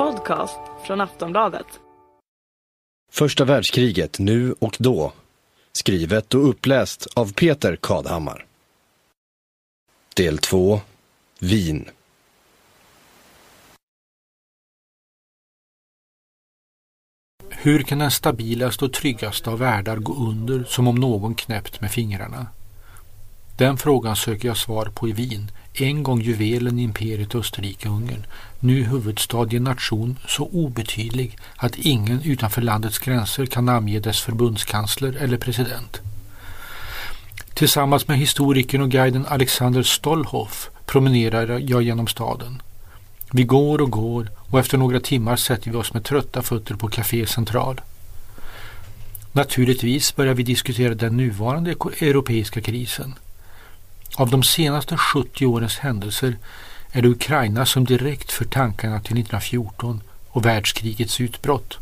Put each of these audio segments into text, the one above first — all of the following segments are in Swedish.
podcast från Aftonbladet. Första världskriget nu och då. Skrivet och uppläst av Peter Kadhammar. Del 2. Wien. Hur kan den stabilaste och tryggaste av världar gå under som om någon knäppt med fingrarna? Den frågan söker jag svar på i Wien, en gång juvelen i imperiet Österrike-Ungern, nu huvudstad i en nation så obetydlig att ingen utanför landets gränser kan namnge dess förbundskansler eller president. Tillsammans med historikern och guiden Alexander Stolhoff promenerar jag genom staden. Vi går och går och efter några timmar sätter vi oss med trötta fötter på Café Central. Naturligtvis börjar vi diskutera den nuvarande europeiska krisen. Av de senaste 70 årens händelser är det Ukraina som direkt för tankarna till 1914 och världskrigets utbrott.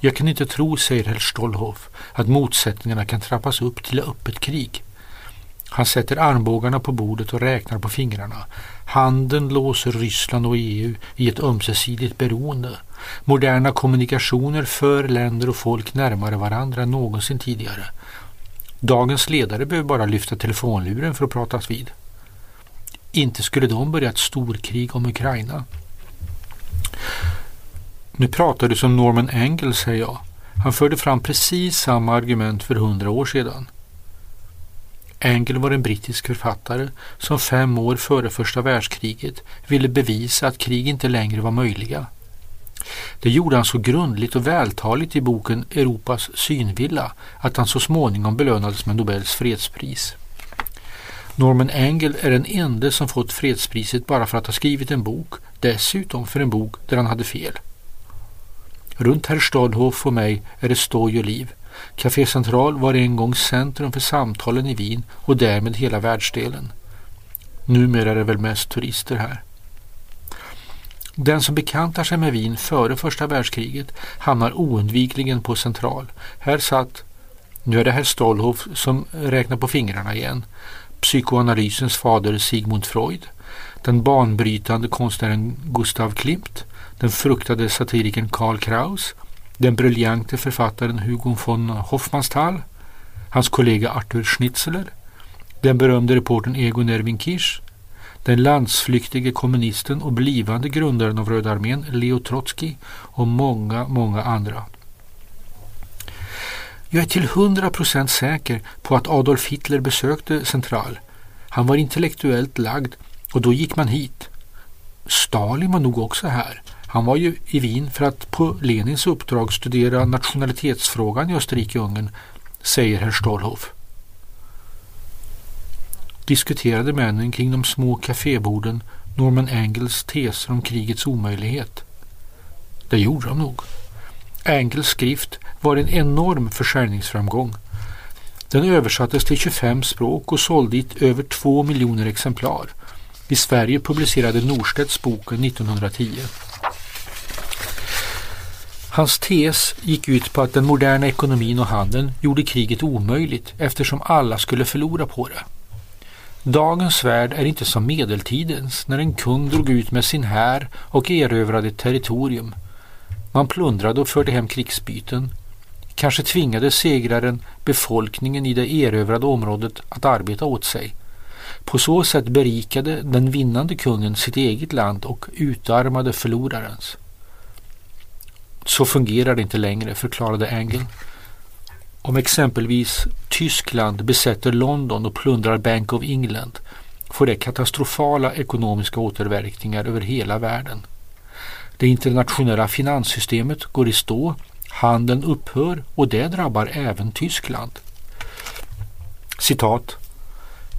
Jag kan inte tro, säger herr Stolhoff, att motsättningarna kan trappas upp till öppet krig. Han sätter armbågarna på bordet och räknar på fingrarna. Handeln låser Ryssland och EU i ett ömsesidigt beroende. Moderna kommunikationer för länder och folk närmare varandra än någonsin tidigare. Dagens ledare behöver bara lyfta telefonluren för att pratas vid. Inte skulle de börja ett storkrig om Ukraina. Nu pratar du som Norman Engel, säger jag. Han förde fram precis samma argument för hundra år sedan. Engel var en brittisk författare som fem år före första världskriget ville bevisa att krig inte längre var möjliga. Det gjorde han så grundligt och vältaligt i boken Europas synvilla att han så småningom belönades med Nobels fredspris. Norman Engel är den enda som fått fredspriset bara för att ha skrivit en bok, dessutom för en bok där han hade fel. Runt herr Stadhof och mig är det stoj och liv. Café Central var en gång centrum för samtalen i Wien och därmed hela världsdelen. Numera är det väl mest turister här. Den som bekantar sig med Wien före första världskriget hamnar oundvikligen på Central. Här satt, nu är det herr Stolhoff som räknar på fingrarna igen, psykoanalysens fader Sigmund Freud, den banbrytande konstnären Gustav Klimt, den fruktade satirikern Karl Kraus, den briljante författaren Hugo von Hofmannsthal, hans kollega Arthur Schnitzler, den berömde reportern Egon Erwin Kirsch, den landsflyktige kommunisten och blivande grundaren av Röda armén Leo Trotsky och många, många andra. Jag är till hundra procent säker på att Adolf Hitler besökte Central. Han var intellektuellt lagd och då gick man hit. Stalin var nog också här. Han var ju i Wien för att på Lenins uppdrag studera nationalitetsfrågan i Österrike-Ungern, säger herr Stolhoff. Diskuterade männen kring de små kaféborden Norman Engels teser om krigets omöjlighet? Det gjorde de nog. Engels skrift var en enorm försäljningsframgång. Den översattes till 25 språk och sålde i över 2 miljoner exemplar. I Sverige publicerade Norstedts boken 1910. Hans tes gick ut på att den moderna ekonomin och handeln gjorde kriget omöjligt eftersom alla skulle förlora på det. Dagens värld är inte som medeltidens när en kung drog ut med sin här och erövrade territorium. Man plundrade och förde hem krigsbyten. Kanske tvingade segraren befolkningen i det erövrade området att arbeta åt sig. På så sätt berikade den vinnande kungen sitt eget land och utarmade förlorarens. Så fungerar det inte längre, förklarade Engel. Om exempelvis Tyskland besätter London och plundrar Bank of England får det katastrofala ekonomiska återverkningar över hela världen. Det internationella finanssystemet går i stå, handeln upphör och det drabbar även Tyskland. Citat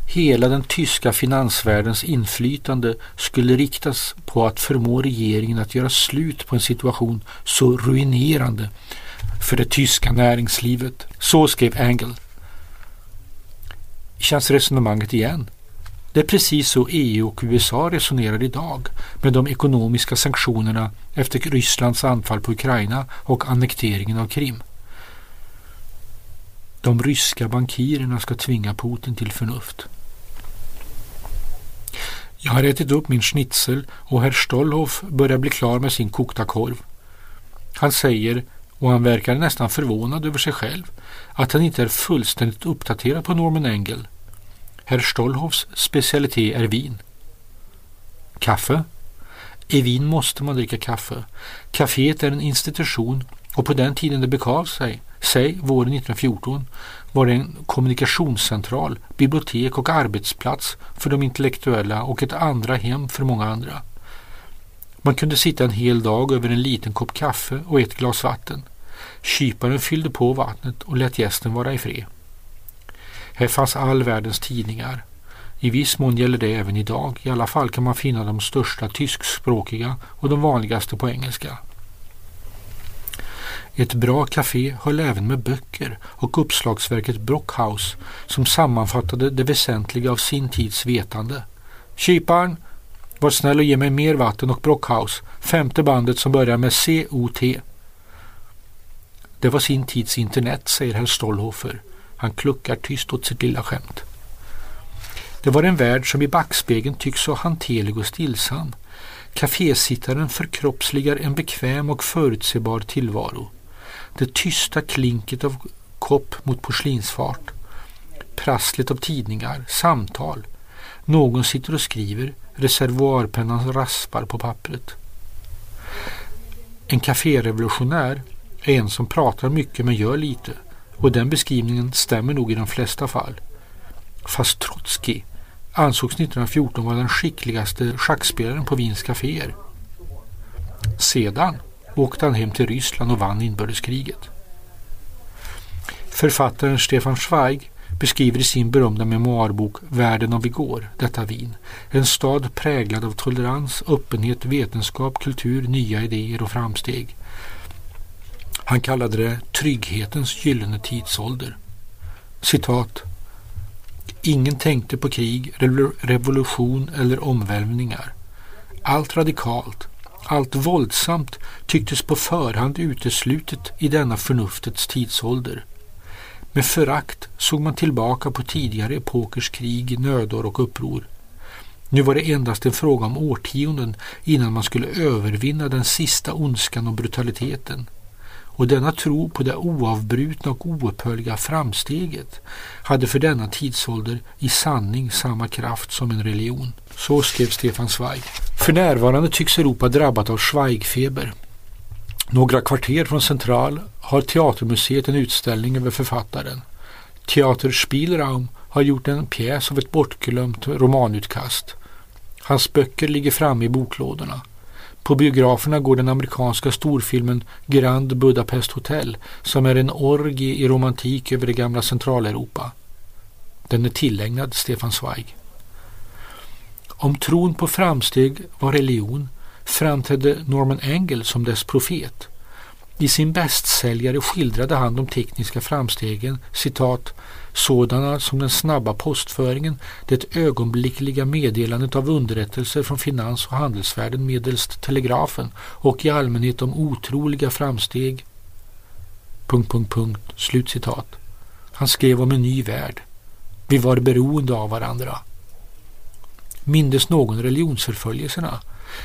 Hela den tyska finansvärldens inflytande skulle riktas på att förmå regeringen att göra slut på en situation så ruinerande för det tyska näringslivet. Så skrev Engel. Känns resonemanget igen? Det är precis så EU och USA resonerar idag med de ekonomiska sanktionerna efter Rysslands anfall på Ukraina och annekteringen av Krim. De ryska bankirerna ska tvinga Putin till förnuft. Jag har ätit upp min schnitzel och herr Stollhoff börjar bli klar med sin kokta korv. Han säger, och han verkar nästan förvånad över sig själv, att han inte är fullständigt uppdaterad på Norman Engel. Herr Stollhoffs specialitet är vin. Kaffe? I Wien måste man dricka kaffe. Caféet är en institution och på den tiden det begav sig, säg våren 1914, var det en kommunikationscentral, bibliotek och arbetsplats för de intellektuella och ett andra hem för många andra. Man kunde sitta en hel dag över en liten kopp kaffe och ett glas vatten. Kyparen fyllde på vattnet och lät gästen vara i fred. Här fanns all världens tidningar. I viss mån gäller det även idag. I alla fall kan man finna de största tyskspråkiga och de vanligaste på engelska. Ett bra café höll även med böcker och uppslagsverket Brockhaus som sammanfattade det väsentliga av sin tids vetande. Kyparen, var snäll och ge mig mer vatten och Brockhaus, femte bandet som börjar med COT. Det var sin tids internet, säger herr Stollhofer. Han kluckar tyst åt sitt lilla skämt. Det var en värld som i backspegeln tycks så hanterlig och stillsam. Cafésittaren förkroppsligar en bekväm och förutsebar tillvaro. Det tysta klinket av kopp mot porslinsfart. Prasslet av tidningar, samtal. Någon sitter och skriver, reservoarpennan raspar på pappret. En kaférevolutionär är en som pratar mycket men gör lite och den beskrivningen stämmer nog i de flesta fall. Fast Trotskij ansågs 1914 vara den skickligaste schackspelaren på Wiens kaféer. Sedan åkte han hem till Ryssland och vann inbördeskriget. Författaren Stefan Zweig beskriver i sin berömda memoarbok Världen av igår detta Wien. En stad präglad av tolerans, öppenhet, vetenskap, kultur, nya idéer och framsteg. Han kallade det trygghetens gyllene tidsålder. Citat. Ingen tänkte på krig, revolution eller omvälvningar. Allt radikalt, allt våldsamt tycktes på förhand uteslutet i denna förnuftets tidsålder. Med förakt såg man tillbaka på tidigare epokers krig, nödor och uppror. Nu var det endast en fråga om årtionden innan man skulle övervinna den sista ondskan och brutaliteten och denna tro på det oavbrutna och oupphörliga framsteget hade för denna tidsålder i sanning samma kraft som en religion. Så skrev Stefan Zweig. För närvarande tycks Europa drabbat av Zweigfeber. Några kvarter från Central har Teatermuseet en utställning över författaren. Teater Spielraum har gjort en pjäs av ett bortglömt romanutkast. Hans böcker ligger framme i boklådorna. På biograferna går den amerikanska storfilmen Grand Budapest Hotel som är en orgie i romantik över det gamla Centraleuropa. Den är tillägnad Stefan Zweig. Om tron på framsteg var religion framträdde Norman Engel som dess profet. I sin bästsäljare skildrade han de tekniska framstegen, citat, sådana som den snabba postföringen, det ögonblickliga meddelandet av underrättelser från finans och handelsvärlden medelst telegrafen och i allmänhet de otroliga framsteg. Punkt, punkt, punkt, slutcitat. Han skrev om en ny värld. Vi var beroende av varandra. Mindes någon religionsförföljelserna?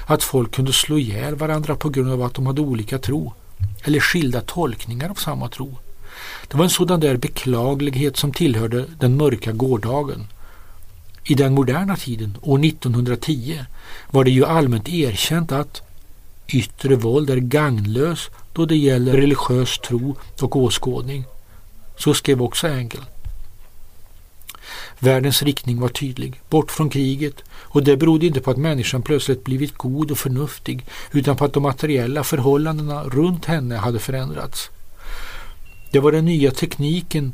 Att folk kunde slå ihjäl varandra på grund av att de hade olika tro eller skilda tolkningar av samma tro. Det var en sådan där beklaglighet som tillhörde den mörka gårdagen. I den moderna tiden, år 1910, var det ju allmänt erkänt att yttre våld är gagnlös då det gäller religiös tro och åskådning. Så skrev också Engel. Världens riktning var tydlig, bort från kriget och det berodde inte på att människan plötsligt blivit god och förnuftig utan på att de materiella förhållandena runt henne hade förändrats. Det var den nya tekniken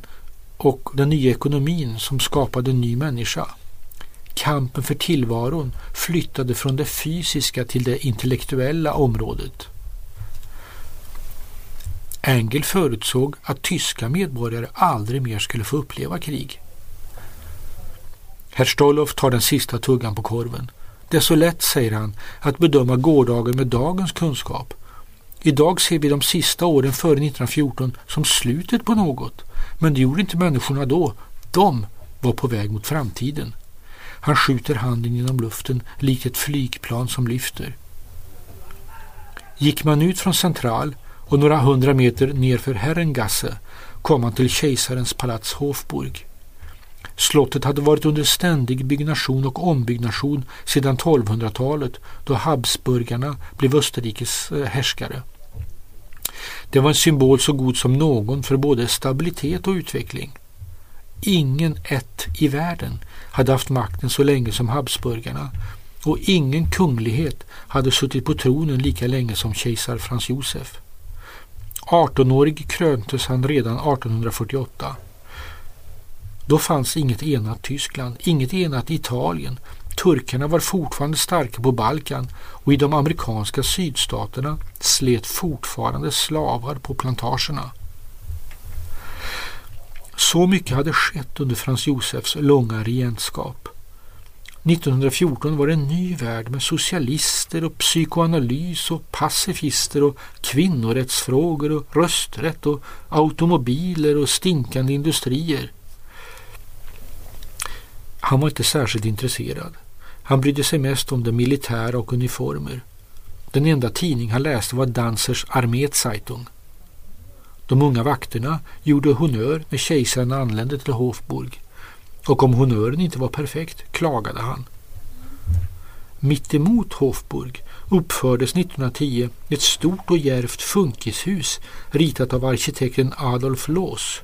och den nya ekonomin som skapade en ny människa. Kampen för tillvaron flyttade från det fysiska till det intellektuella området. Engel förutsåg att tyska medborgare aldrig mer skulle få uppleva krig. Herr Stoloff tar den sista tuggan på korven. Det är så lätt, säger han, att bedöma gårdagen med dagens kunskap. Idag ser vi de sista åren före 1914 som slutet på något. Men det gjorde inte människorna då. De var på väg mot framtiden. Han skjuter handen genom luften likt ett flygplan som lyfter. Gick man ut från Central och några hundra meter nerför Herrengasse kom man till kejsarens palats Hofburg. Slottet hade varit under ständig byggnation och ombyggnation sedan 1200-talet då Habsburgarna blev Österrikes eh, härskare. Det var en symbol så god som någon för både stabilitet och utveckling. Ingen ett i världen hade haft makten så länge som Habsburgarna och ingen kunglighet hade suttit på tronen lika länge som kejsar Frans Josef. 18-årig kröntes han redan 1848. Då fanns inget enat Tyskland, inget enat Italien. Turkarna var fortfarande starka på Balkan och i de amerikanska sydstaterna slet fortfarande slavar på plantagerna. Så mycket hade skett under Frans Josefs långa regentskap. 1914 var det en ny värld med socialister och psykoanalys och pacifister och kvinnorättsfrågor och rösträtt och automobiler och stinkande industrier. Han var inte särskilt intresserad. Han brydde sig mest om det militära och uniformer. Den enda tidning han läste var Dansers Armeezeitung. De unga vakterna gjorde honör när kejsaren anlände till Hofburg och om honören inte var perfekt klagade han. Mittemot Hofburg uppfördes 1910 ett stort och järvt funkishus ritat av arkitekten Adolf Loos.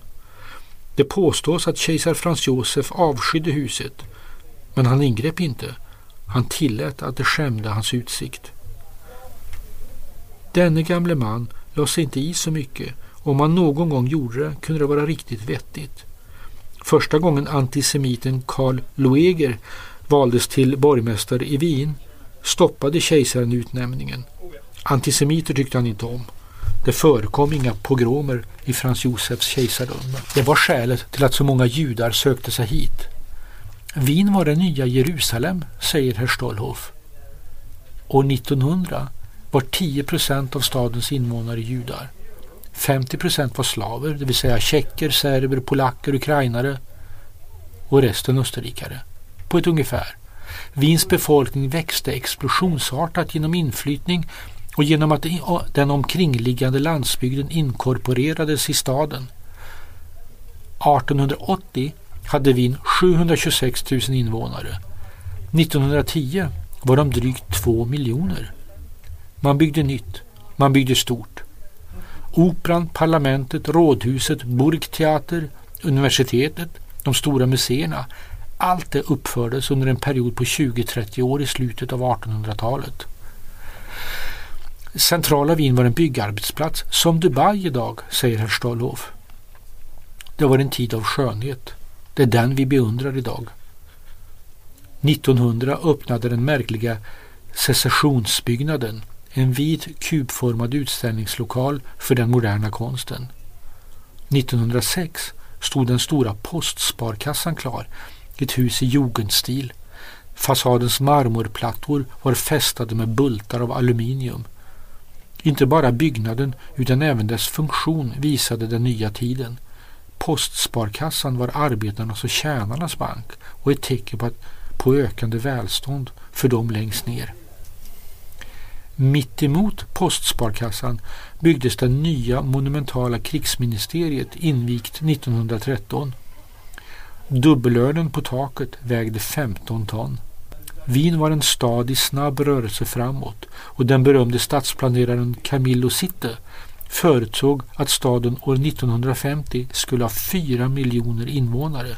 Det påstås att kejsar Frans Josef avskydde huset, men han ingrep inte. Han tillät att det skämde hans utsikt. Denne gamle man lade sig inte i så mycket. Om han någon gång gjorde det kunde det vara riktigt vettigt. Första gången antisemiten Karl Loeger valdes till borgmästare i Wien stoppade kejsaren utnämningen. Antisemiter tyckte han inte om. Det förekom inga pogromer i Frans Josefs kejsardöme. Det var skälet till att så många judar sökte sig hit. Wien var det nya Jerusalem, säger herr Stolhoff. År 1900 var 10 procent av stadens invånare judar. 50 procent var slaver, det vill säga tjecker, serber, polacker, ukrainare och resten österrikare. På ett ungefär. Wiens befolkning växte explosionsartat genom inflyttning och genom att den omkringliggande landsbygden inkorporerades i staden. 1880 hade Wien 726 000 invånare. 1910 var de drygt två miljoner. Man byggde nytt, man byggde stort. Operan, parlamentet, rådhuset, Burgteater, universitetet, de stora museerna. Allt det uppfördes under en period på 20-30 år i slutet av 1800-talet. Centrala Wien var en byggarbetsplats som Dubai idag, säger herr Stolhoff. Det var en tid av skönhet. Det är den vi beundrar idag. 1900 öppnade den märkliga secessionsbyggnaden, en vit kubformad utställningslokal för den moderna konsten. 1906 stod den stora postsparkassan klar, ett hus i jugendstil. Fasadens marmorplattor var fästade med bultar av aluminium. Inte bara byggnaden utan även dess funktion visade den nya tiden. Postsparkassan var arbetarnas och tjänarnas bank och ett tecken på, att, på ökande välstånd för dem längst ner. Mittemot postsparkassan byggdes det nya monumentala krigsministeriet invigt 1913. Dubbelörnen på taket vägde 15 ton. Wien var en stad i snabb rörelse framåt och den berömde stadsplaneraren Camillo Sitte förutsåg att staden år 1950 skulle ha fyra miljoner invånare.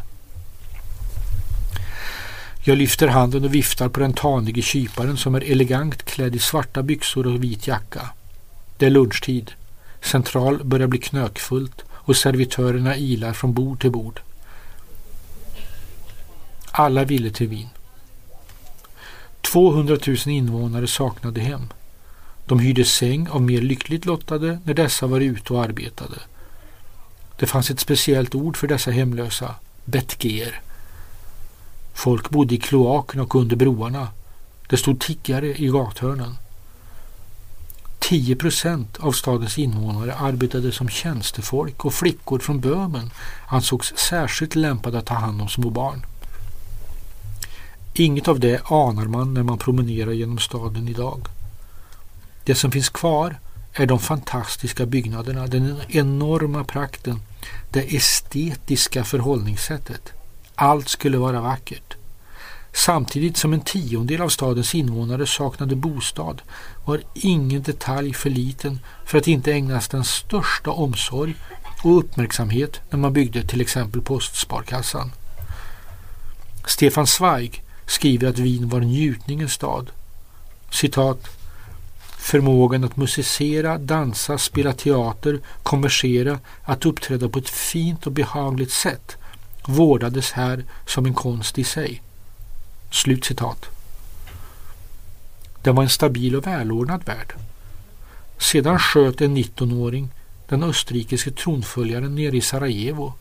Jag lyfter handen och viftar på den tanige kyparen som är elegant klädd i svarta byxor och vit jacka. Det är lunchtid. Central börjar bli knökfullt och servitörerna ilar från bord till bord. Alla ville till Wien. 200 000 invånare saknade hem. De hyrde säng av mer lyckligt lottade när dessa var ute och arbetade. Det fanns ett speciellt ord för dessa hemlösa, betger. Folk bodde i kloakerna och under broarna. Det stod tiggare i gathörnen. 10 procent av stadens invånare arbetade som tjänstefolk och flickor från Böhmen ansågs särskilt lämpade att ta hand om små barn. Inget av det anar man när man promenerar genom staden idag. Det som finns kvar är de fantastiska byggnaderna, den enorma prakten, det estetiska förhållningssättet. Allt skulle vara vackert. Samtidigt som en tiondel av stadens invånare saknade bostad var ingen detalj för liten för att inte ägnas den största omsorg och uppmärksamhet när man byggde till exempel postsparkassan. Stefan Zweig skriver att Wien var njutningens stad. Citat Förmågan att musicera, dansa, spela teater, konversera, att uppträda på ett fint och behagligt sätt vårdades här som en konst i sig. Slut citat. Det var en stabil och välordnad värld. Sedan sköt en 19-åring den österrikiske tronföljaren nere i Sarajevo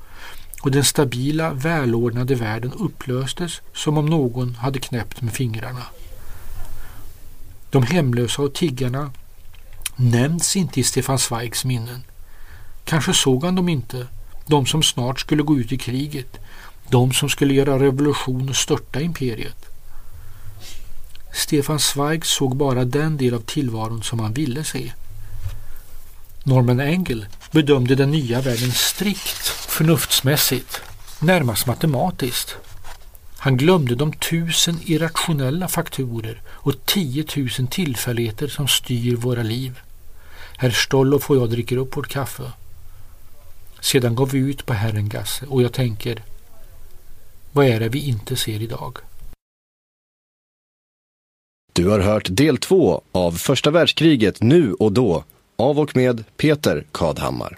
och den stabila, välordnade världen upplöstes som om någon hade knäppt med fingrarna. De hemlösa och tiggarna nämns inte i Stefan Zweigs minnen. Kanske såg han dem inte, de som snart skulle gå ut i kriget, de som skulle göra revolution och störta imperiet. Stefan Zweig såg bara den del av tillvaron som han ville se. Norman Engel bedömde den nya världen strikt förnuftsmässigt, närmast matematiskt. Han glömde de tusen irrationella faktorer och tiotusen tillfälligheter som styr våra liv. Herr Stolloff och jag dricker upp vårt kaffe. Sedan går vi ut på Herrengasse och jag tänker, vad är det vi inte ser idag? Du har hört del två av första världskriget nu och då av och med Peter Kadhammar.